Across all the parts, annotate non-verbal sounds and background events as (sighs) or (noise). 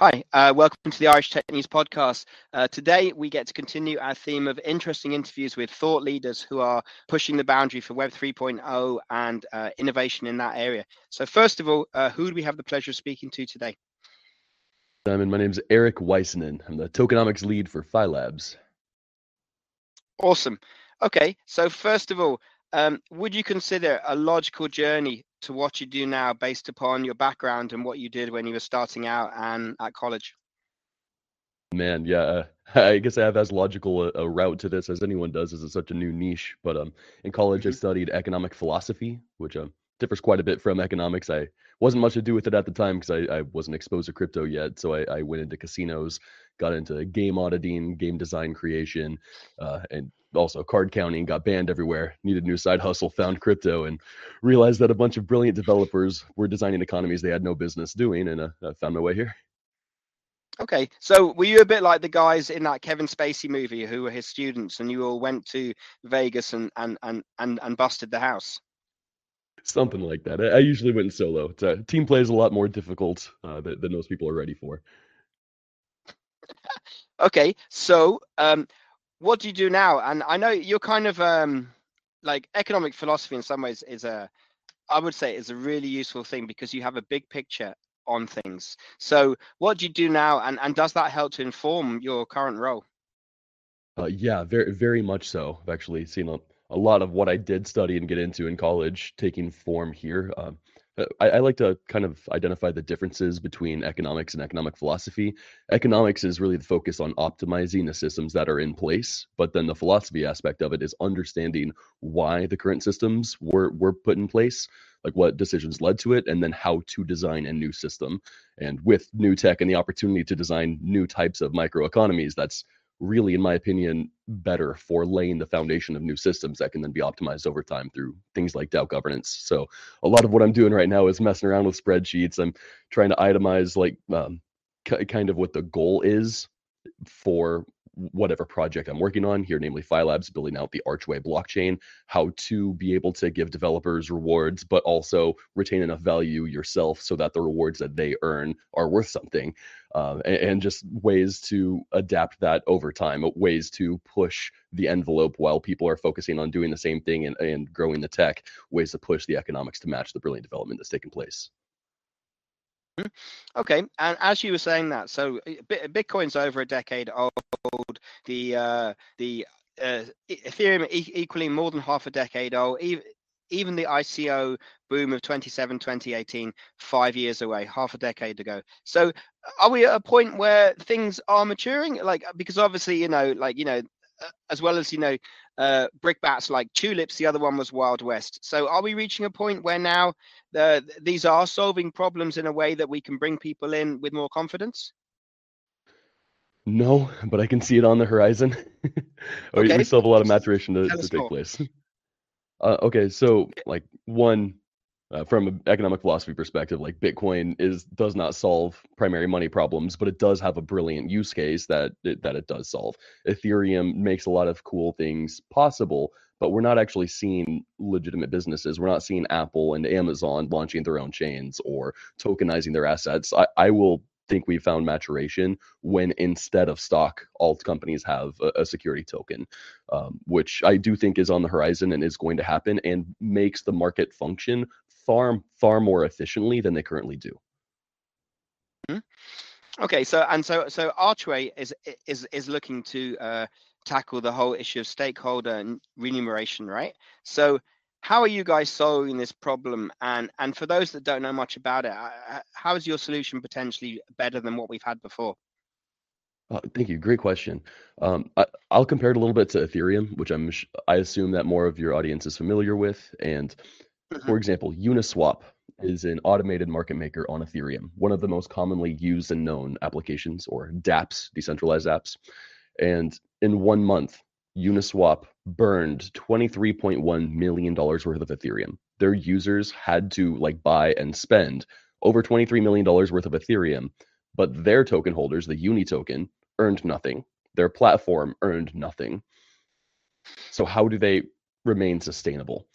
Hi, uh, welcome to the Irish Tech News podcast. Uh, today, we get to continue our theme of interesting interviews with thought leaders who are pushing the boundary for Web 3.0 and uh, innovation in that area. So, first of all, uh, who do we have the pleasure of speaking to today? Simon, my name is Eric Waisanen. I'm the tokenomics lead for Phi Labs. Awesome. Okay, so first of all, um, would you consider a logical journey to what you do now based upon your background and what you did when you were starting out and at college? Man, yeah, uh, (laughs) I guess I have as logical a, a, route to this as anyone does, as it's such a new niche. But um, in college, mm-hmm. I studied economic philosophy, which um, differs quite a bit from economics. I wasn't much to do with it at the time because I, I wasn't exposed to crypto yet. So I, I went into casinos, got into game auditing, game design creation, uh, and also card counting got banned everywhere needed new side hustle found crypto and realized that a bunch of brilliant developers were designing economies they had no business doing and uh, i found my way here okay so were you a bit like the guys in that kevin spacey movie who were his students and you all went to vegas and and and and, and busted the house something like that i, usually went solo It's, a, team play is a lot more difficult uh, than, than most people are ready for (laughs) okay so um what do you do now? And I know you're kind of um, like economic philosophy in some ways is a, I would say, is a really useful thing because you have a big picture on things. So what do you do now, and and does that help to inform your current role? Uh, yeah, very very much so. I've actually seen a, a lot of what I did study and get into in college taking form here. Um, uh, I, I, like to kind of identify the differences between economics and economic philosophy. Economics is really the focus on optimizing the systems that are in place, but then the philosophy aspect of it is understanding why the current systems were were put in place, like what decisions led to it, and then how to design a new system. And with new tech and the opportunity to design new types of microeconomies, that's really, in my opinion, better for laying the foundation of new systems that can then be optimized over time through things like DAO governance. So a lot of what I'm doing right now is messing around with spreadsheets. I'm trying to itemize like um, k- kind of what the goal is for whatever project I'm working on here, namely Phi Labs, building out the Archway blockchain, how to be able to give developers rewards, but also retain enough value yourself so that the rewards that they earn are worth something, uh, and, and, just ways to adapt that over time, ways to push the envelope while people are focusing on doing the same thing and, and growing the tech, ways to push the economics to match the brilliant development that's taking place. Okay, and as you were saying that, so eh, Bitcoin's over a decade old. The uh, the uh, Ethereum e- equally more than half a decade old. Even even the ICO boom of 27, 2018, five years away, half a decade ago. So, are we at a point where things are maturing? Like, because obviously, you know, like you know, as well as you know uh, brickbats like tulips the other one was wild west. So are we reaching a point where now the, these are solving problems in a way that we can bring people in with more confidence? No but i can see it on the horizon. (laughs) Okay. we still have a lot of maturation to, to take place. Uh, okay so like one uh, from an economic philosophy perspective like bitcoin is does not solve primary money problems but it does have a brilliant use case that it, that it does solve. Ethereum makes a lot of cool things possible but we're not actually seeing legitimate businesses. We're not seeing apple and amazon launching their own chains or tokenizing their assets. I, I will think we've found maturation when instead of stock, alt companies have a, a security token, um, which I do think is on the horizon and is going to happen and makes the market function far far more efficiently than they currently do. Mm-hmm. Okay, so and so so Archway is is is looking to uh, tackle the whole issue of stakeholder remuneration, right? So how are you guys solving this problem? And and for those that don't know much about it, how is your solution potentially better than what we've had before? Uh, thank you. Great question. Um, I, will compare it a little bit to Ethereum, which I'm I assume that more of your audience is familiar with, and for mm-hmm. example, Uniswap is an automated market maker on Ethereum, one of the most commonly used and known applications or dApps, decentralized apps. And in one month, Uniswap burned $23.1 million worth of Ethereum. Their users had to like buy and spend over $23 million worth of Ethereum, but their token holders, the Uni token, earned nothing. Their platform earned nothing. So how do they remain sustainable?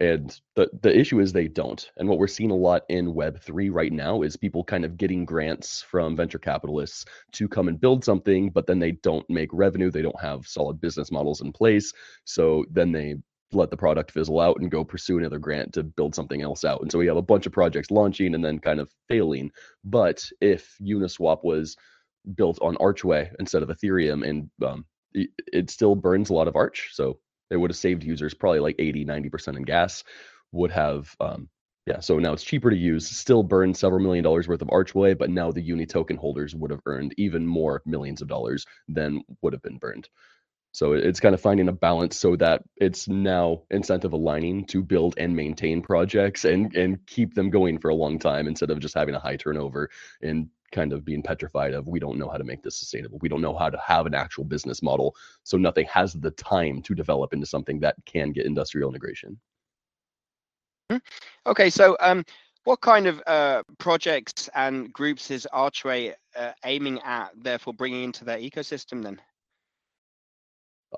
And the the issue is they don't. And what we're seeing a lot in Web three right now is people kind of getting grants from venture capitalists to come and build something, but then they don't make revenue. They don't have solid business models in place. So then they let the product fizzle out and go pursue another grant to build something else out. And so we have a bunch of projects launching and then kind of failing. But if Uniswap was built on Archway instead of Ethereum, and um, it, it still burns a lot of Arch, so it would have saved users probably like 80, 90% in gas. Would have, um, yeah. So now it's cheaper to use. Still burn several million dollars worth of Archway, but now the Uni token holders would have earned even more millions of dollars than would have been burned. So it's kind of finding a balance so that it's now incentive aligning to build and maintain projects and and keep them going for a long time instead of just having a high turnover and kind of being petrified of we don't know how to make this sustainable. We don't know how to have an actual business model. So nothing has the time to develop into something that can get industrial integration. Hmm. Okay, so um, what kind of uh, projects and groups is Archway uh, aiming at, therefore bringing into their ecosystem then?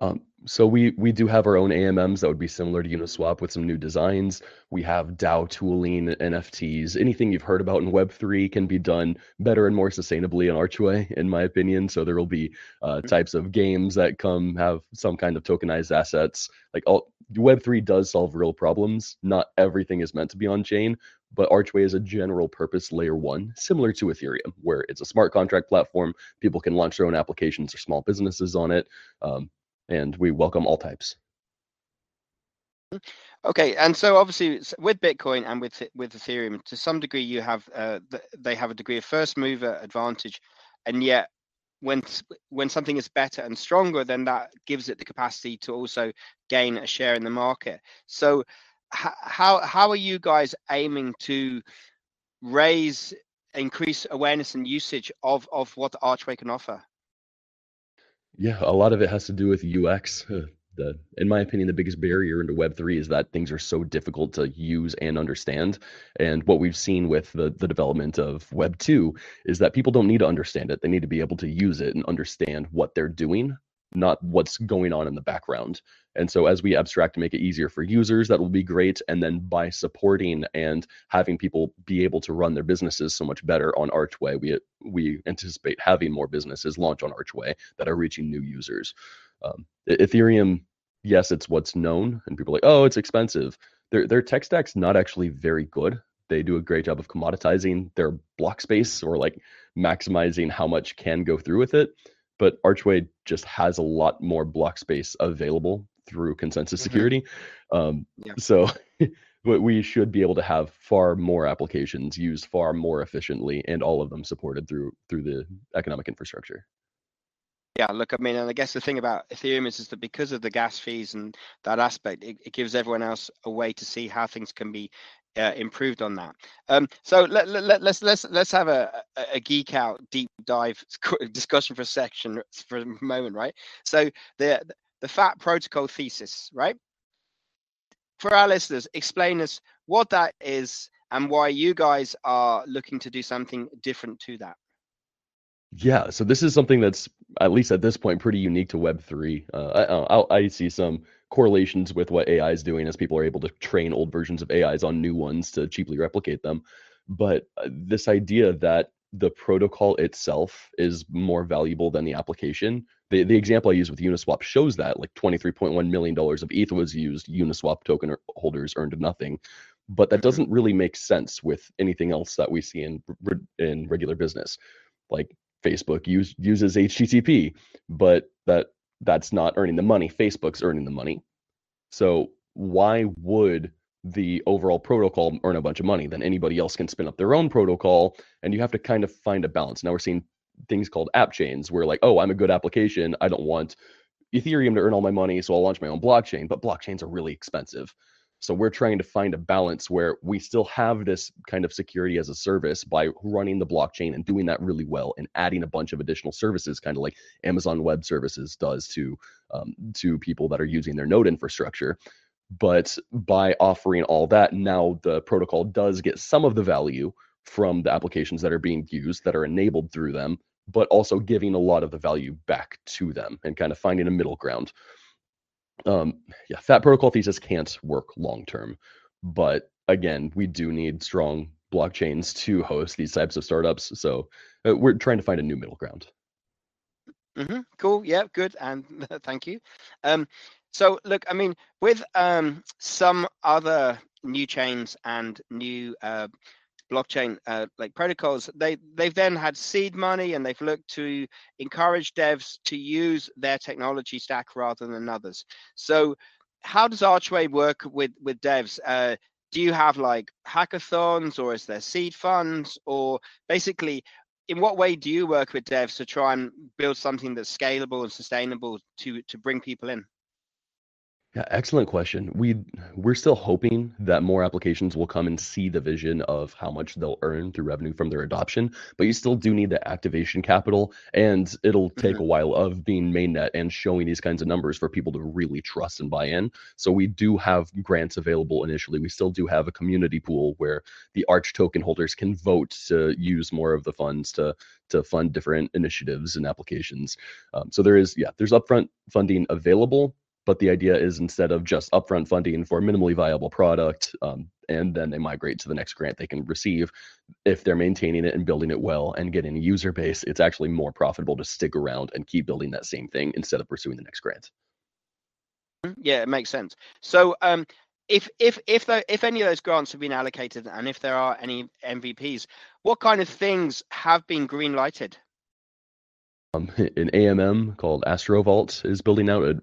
Um, so we we do have our own AMMs that would be similar to Uniswap with some new designs. We have DAO tooling, NFTs, anything you've heard about in Web3 can be done better and more sustainably in Archway, in my opinion. So there will be uh, mm-hmm. types of games that come have some kind of tokenized assets. Like all Web3 does solve real problems. Not everything is meant to be on chain, but Archway is a general purpose layer one, similar to Ethereum, where it's a smart contract platform. People can launch their own applications or small businesses on it. Um, and we welcome all types. Okay, and so obviously with Bitcoin and with with Ethereum, to some degree, you have uh, they have a degree of first mover advantage, and yet when when something is better and stronger, then that gives it the capacity to also gain a share in the market. So, how how are you guys aiming to raise increase awareness and usage of of what Archway can offer? Yeah, a lot of it has to do with UX. (laughs) The, in my opinion, the biggest barrier into Web3 is that things are so difficult to use and understand. And what we've seen with the, the development of Web2 is that people don't need to understand it. They need to be able to use it and understand what they're doing not what's going on in the background. And so as we abstract to make it easier for users, that will be great. And then by supporting and having people be able to run their businesses so much better on Archway, we we anticipate having more businesses launch on Archway that are reaching new users. Um, Ethereum, yes, it's what's known, and people are like, oh, it's expensive. Their their tech stack's not actually very good. They do a great job of commoditizing their block space or like maximizing how much can go through with it but Archway just has a lot more block space available through consensus mm-hmm. security. Um, yeah. So (laughs) we should be able to have far more applications used far more efficiently, and all of them supported through through the economic infrastructure. Yeah, look, I mean, and I guess the thing about Ethereum is, is that because of the gas fees and that aspect, it, it gives everyone else a way to see how things can be uh, improved on that. Um, so let, let, let's let's let's have a, a geek out deep dive (laughs) discussion for a section for a moment, right? So the the FAT protocol thesis, right? For our listeners, explain us what that is and why you guys are looking to do something different to that. Yeah, so this is something that's at least at this point pretty unique to Web three. Uh, I, I, I see some correlations with what AI is doing as people are able to train old versions of AIs on new ones to cheaply replicate them. But uh, this idea that the protocol itself is more valuable than the application. The, the example I use with Uniswap shows that like $23.1 million of ETH was used, Uniswap token holders earned nothing. But that doesn't really make sense with anything else that we see in in regular business. Like Facebook use, uses HTTP, but that that's not earning the money. Facebook's earning the money. So why would the overall protocol earn a bunch of money? Then anybody else can spin up their own protocol, and you have to kind of find a balance. Now we're seeing things called app chains, where like, oh, I'm a good application. I don't want Ethereum to earn all my money, so I'll launch my own blockchain. But blockchains are really expensive. So we're trying to find a balance where we still have this kind of security as a service by running the blockchain and doing that really well and adding a bunch of additional services, kind of like Amazon Web Services does to um, to people that are using their node infrastructure. But by offering all that, now the protocol does get some of the value from the applications that are being used that are enabled through them, but also giving a lot of the value back to them and kind of finding a middle ground um, yeah, that protocol thesis can't work long term. But again, we do need strong blockchains to host these types of startups. So uh, we're trying to find a new middle ground. Mm-hmm. Cool. Yeah. Good. And (laughs) thank you. Um, so look, I mean, with um, some other new chains and new uh, blockchain uh, like protocols they they've then had seed money and they've looked to encourage devs to use their technology stack rather than others. So how does archway work with with devs? Uh, do you have like hackathons or is there seed funds? Or basically in what way do you work with devs to try and build something that's scalable and sustainable to to bring people in yeah, excellent question. We we're still hoping that more applications will come and see the vision of how much they'll earn through revenue from their adoption, but you still do need the activation capital and it'll take mm-hmm. a while of being mainnet and showing these kinds of numbers for people to really trust and buy in. So we do have grants available initially. We still do have a community pool where the Arch token holders can vote to use more of the funds to to fund different initiatives and applications. Um, so there is yeah, there's upfront funding available but the idea is instead of just upfront funding for a minimally viable product um, and then they migrate to the next grant they can receive if they're maintaining it and building it well and getting a user base it's actually more profitable to stick around and keep building that same thing instead of pursuing the next grant mm-hmm. yeah it makes sense so um, if if if the, if any of those grants have been allocated and if there are any mvps what kind of things have been green lighted um, (laughs) an AMM called Astrovault is building out. a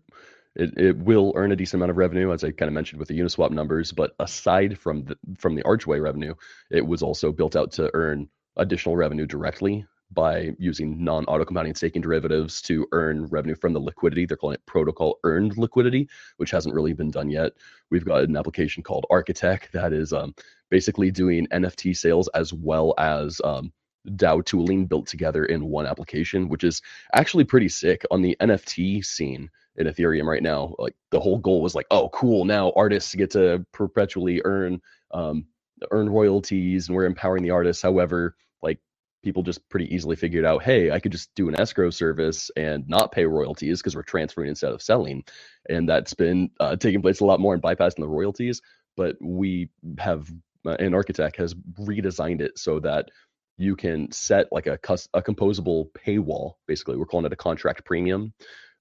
it, it will earn a decent amount of revenue, as I kind of mentioned with the Uniswap numbers. But aside from the from the Archway revenue, it was also built out to earn additional revenue directly by using non-auto compounding staking derivatives to earn revenue from the liquidity. They're calling it protocol earned liquidity, which hasn't really been done yet. We've got an application called Architech that is um, basically doing NFT sales as well as um, DAO tooling built together in one application, which is actually pretty sick on the NFT scene in Ethereum right now. Like the whole goal was like, oh, cool, now artists get to perpetually earn um, earn royalties, and we're empowering the artists. However, like people just pretty easily figured out, hey, I could just do an escrow service and not pay royalties because we're transferring instead of selling, and that's been uh, taking place a lot more and bypassing the royalties. But we have uh, an Architech has redesigned it so that you can set like a, a composable paywall. Basically, we're calling it a contract premium.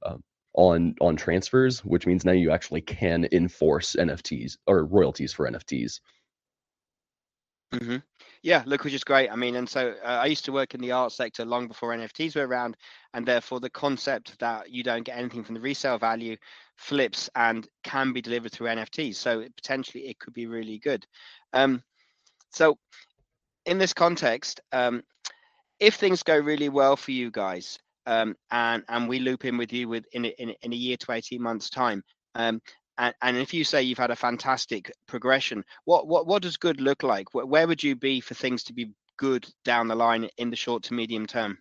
Um, on on transfers, which means now you actually can enforce NFTs or royalties for NFTs. Mm-hmm. Yeah, look, which is great. I mean, and so uh, I used to work in the art sector long before NFTs were around, and therefore the concept that you don't get anything from the resale value flips and can be delivered through NFTs. So potentially it could be really good. Um, so in this context, um, if things go really well for you guys, um, and and we loop in with you with in in, in a year to 18 months time um, and, and if you say you've had a fantastic progression what what what does good look like? Where would you be for things to be good down the line in the short to medium term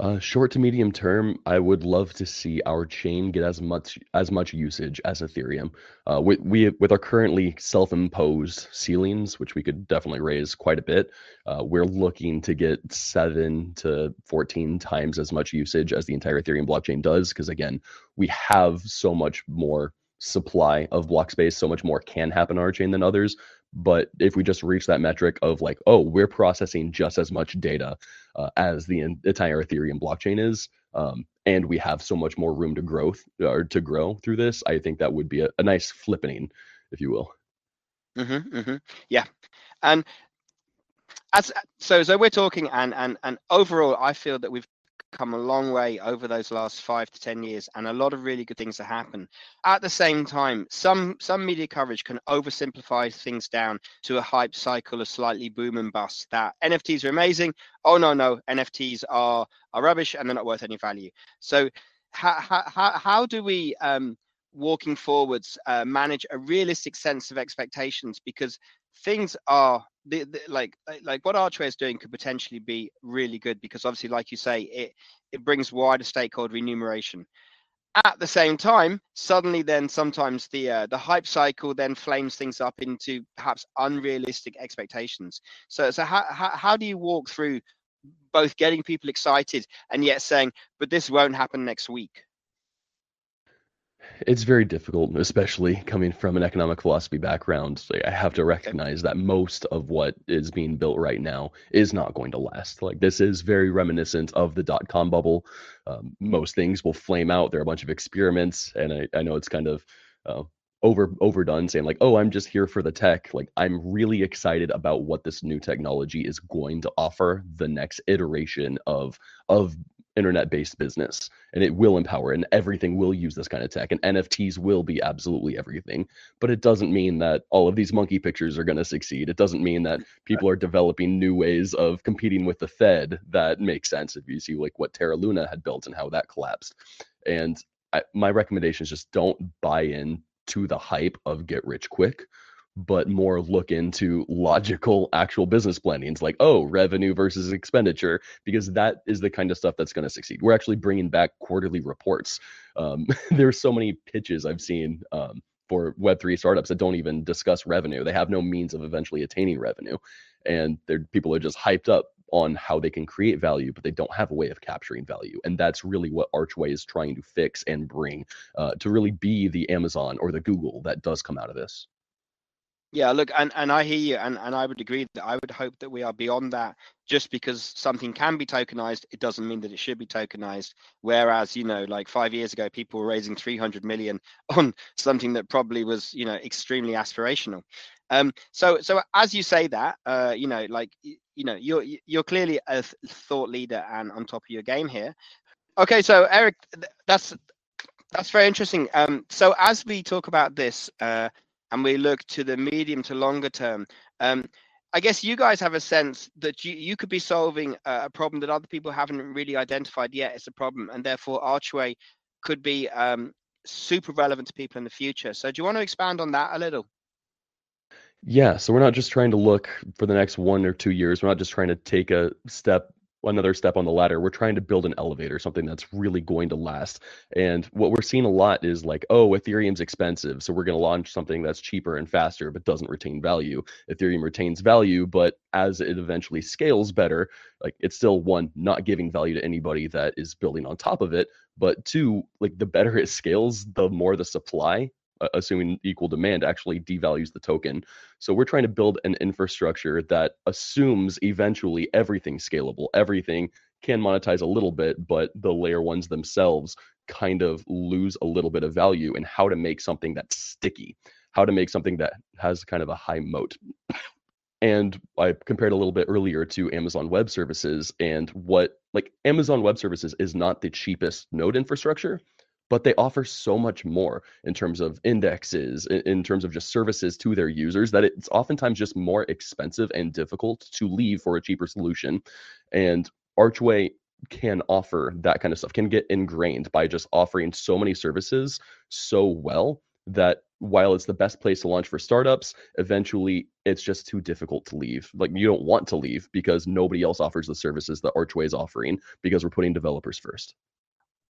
uh, short to medium term, I would love to see our chain get as much as much usage as Ethereum. Uh, we, we with our currently self-imposed ceilings, which we could definitely raise quite a bit. Uh, we're looking to get seven to fourteen times as much usage as the entire Ethereum blockchain does, because again, we have so much more supply of block space, so much more can happen on our chain than others. But if we just reach that metric of like, oh, we're processing just as much data uh, as the entire Ethereum blockchain is, um, and we have so much more room to growth or to grow through this, I think that would be a, a nice flippening, if you will. Mm-hmm, mm-hmm. Yeah, and as so so we're talking and and and overall, I feel that we've come a long way over those last five to ten years and a lot of really good things have happened at the same time some some media coverage can oversimplify things down to a hype cycle of slightly boom and bust that nfts are amazing. Oh no no nfts are are rubbish and they're not worth any value. So how how, how do we um walking forwards uh, manage a realistic sense of expectations? Because things are the, like like what Archway is doing could potentially be really good because obviously, like you say, it it brings wider stakeholder remuneration. At the same time, suddenly, then sometimes the uh, the hype cycle then flames things up into perhaps unrealistic expectations. So, so how, how how do you walk through both getting people excited and yet saying, but this won't happen next week? It's very difficult, especially coming from an economic philosophy background. Like, I have to recognize that most of what is being built right now is not going to last. Like this is very reminiscent of the dot com bubble. Um, most things will flame out. There are a bunch of experiments, and I, I know it's kind of uh, over overdone saying like oh i'm just here for the tech like i'm really excited about what this new technology is going to offer the next iteration of of internet based business and it will empower and everything will use this kind of tech and nfts will be absolutely everything. But it doesn't mean that all of these monkey pictures are going to succeed. It doesn't mean that (laughs) people are developing new ways of competing with the fed that makes sense if you see like what terra luna had built and how that collapsed. And I, my recommendation is just don't buy in to the hype of get rich quick but more look into logical actual business plannings like oh revenue versus expenditure because that is the kind of stuff that's going to succeed. We're actually bringing back quarterly reports. Um, (laughs) there's so many pitches i've seen um, for web3 startups that don't even discuss revenue. They have no means of eventually attaining revenue and people are just hyped up on how they can create value but they don't have a way of capturing value and that's really what archway is trying to fix and bring uh, to really be the amazon or the google that does come out of this yeah, look, and, and I hear you, and, and I would agree that I would hope that we are beyond that. Just because something can be tokenized, it doesn't mean that it should be tokenized. Whereas, you know, like five years ago, people were raising 300 million (laughs) on something that probably was, you know, extremely aspirational. Um, so, so as you say that, uh, you know, like, you know, you're you're clearly a thought leader and on top of your game here. Okay, so Eric, that's that's very interesting. Um, so as we talk about this, uh, and we look to the medium to longer term, um, I guess you guys have a sense that you, you could be solving a problem that other people haven't really identified yet as a problem, and therefore Archway could be um, super relevant to people in the future. So, do you want to expand on that a little? Yeah, so we're not just trying to look for the next one or two years. We're not just trying to take a step another step on the ladder. We're trying to build an elevator, something that's really going to last. And what we're seeing a lot is like, oh, Ethereum's expensive, so we're going to launch something that's cheaper and faster, but doesn't retain value. Ethereum retains value, but as it eventually scales better, like it's still one, not giving value to anybody that is building on top of it, but two, like the better (laughs) it scales, the more the supply assuming equal demand actually devalues the token. So we're trying to build an infrastructure that assumes eventually everything scalable, everything can monetize a little bit, but the layer ones themselves kind of lose a little bit of value in how to make something that's sticky, how to make something that has kind of a high moat. and I compared a little bit earlier to Amazon Web Services and what like Amazon Web Services is not the cheapest node infrastructure, but they offer so much more in terms of indexes, in, terms of just services to their users that it's oftentimes just more expensive and difficult to leave for a cheaper solution. And Archway can offer that kind of stuff, can get ingrained by just offering so many services so well that while it's the best place to launch for startups, eventually it's just too difficult to leave. Like you don't want to leave because nobody else offers the services that Archway is offering because we're putting developers first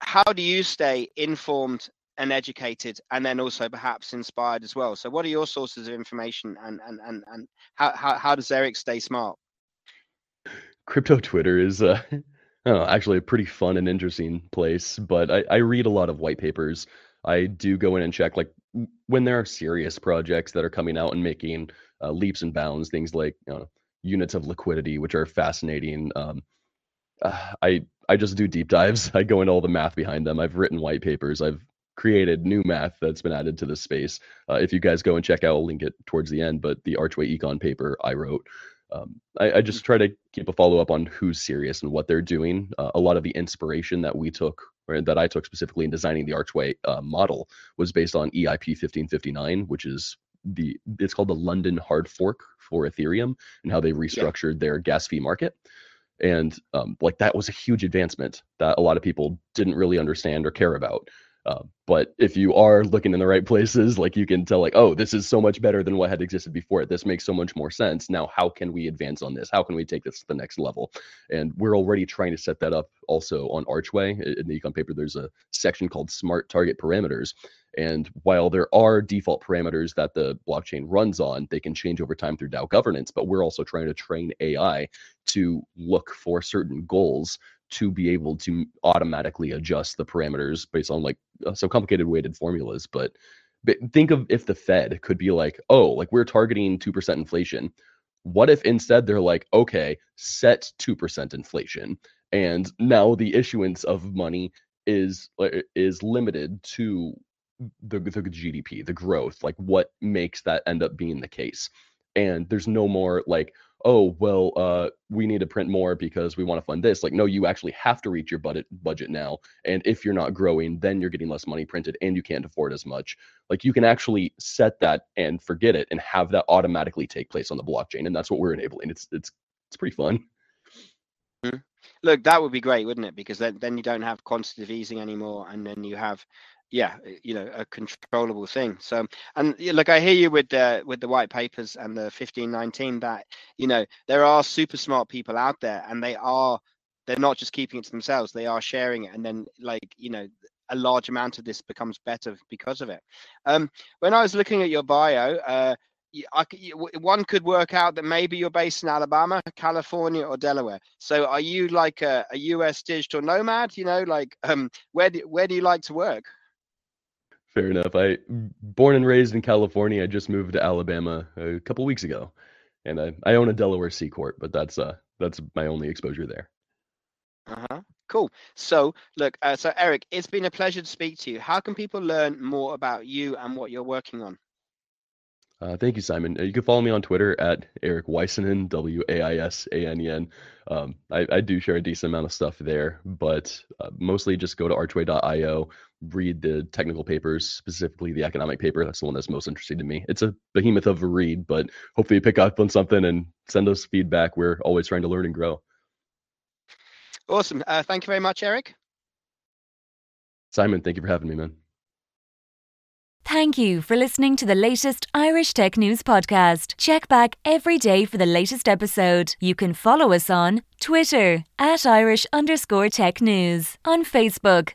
how do you stay informed and educated and then also perhaps inspired as well? So what are your sources of information and and and, and how, how, how does eric stay smart? Crypto twitter is uh (laughs) know, actually a pretty fun and interesting place but I, I read a lot of white papers. I do go in and check like when there are serious projects that are coming out and making uh, leaps and bounds things like you know, units of liquidity which are fascinating um, uh, (sighs) I I just do deep dives. (laughs) I go into all the math behind them. I've written white papers. I've created new math that's been added to this space. Uh, if you guys go and check out, I'll link it towards the end. But the Archway Econ paper I wrote. Um, I, I, just try to keep a follow up on who's serious and what they're doing. Uh, a lot of the inspiration that we took, or that I took specifically in designing the Archway uh, model, was based on EIP 1559, which is the it's called the London hard fork for Ethereum and how they restructured yeah. their gas fee market and um, like that was a huge advancement that a lot of people didn't really understand or care about Uh, but if you are looking in the right places, like you can tell, like, oh, this is so much better than what had existed before. This makes so much more sense. Now, how can we advance on this? How can we take this to the next level? And we're already trying to set that up also on Archway. In the econ paper, there's a section called Smart Target Parameters. And while there are default parameters that the blockchain runs on, they can change over time through DAO governance. But we're also trying to train AI to look for certain goals to be able to automatically adjust the parameters based on like uh, some complicated weighted formulas. But, but think of if the Fed could be like, oh, like we're targeting 2% inflation. What if instead they're like, okay, set 2% inflation. And now the issuance of money is uh, is limited to the, the GDP, the growth, like what makes that end up being the case. And there's no more like, oh well uh, we need to print more because we want to fund this. Like no you actually have to reach your budget budget now and if you're not growing then you're getting less money printed and you can't afford as much. Like you can actually set that and forget it and have that automatically take place on the blockchain and that's what we're enabling. It's it's it's pretty fun. Mm-hmm. look that would be great wouldn't it? Because then, then you don't have quantitative easing anymore and then you have yeah you know a controllable thing so and look i hear you with the with the white papers and the 1519 that you know there are super smart people out there and they are they're not just keeping it to themselves they are sharing it and then like you know a large amount of this becomes better because of it um when i was looking at your bio uh I, one could work out that maybe you're based in Alabama, California, or Delaware. So, are you like a, a U.S. digital nomad? You know, like um, where do where do you like to work? Fair enough. I born and raised in California. I just moved to Alabama a couple weeks ago, and I, I own a Delaware C corp, but that's uh that's my only exposure there. Uh huh. Cool. So look, uh, so Eric, it's been a pleasure to speak to you. How can people learn more about you and what you're working on? Uh, thank you, Simon. Uh, you can follow me on Twitter at Eric Waisanen, W A I S A N E N. Um, I, I, do share a decent amount of stuff there, but uh, mostly just go to archway.io, read the technical papers, specifically the economic paper. That's the one that's most interesting to me. It's a behemoth of a read, but hopefully you pick up on something and send us feedback. We're always trying to learn and grow. Awesome. Uh, thank you very much, Eric. Simon, thank you for having me, man. Thank you for listening to the latest Irish Tech News podcast. Check back every day for the latest episode. You can follow us on Twitter at Irish underscore tech news, on Facebook,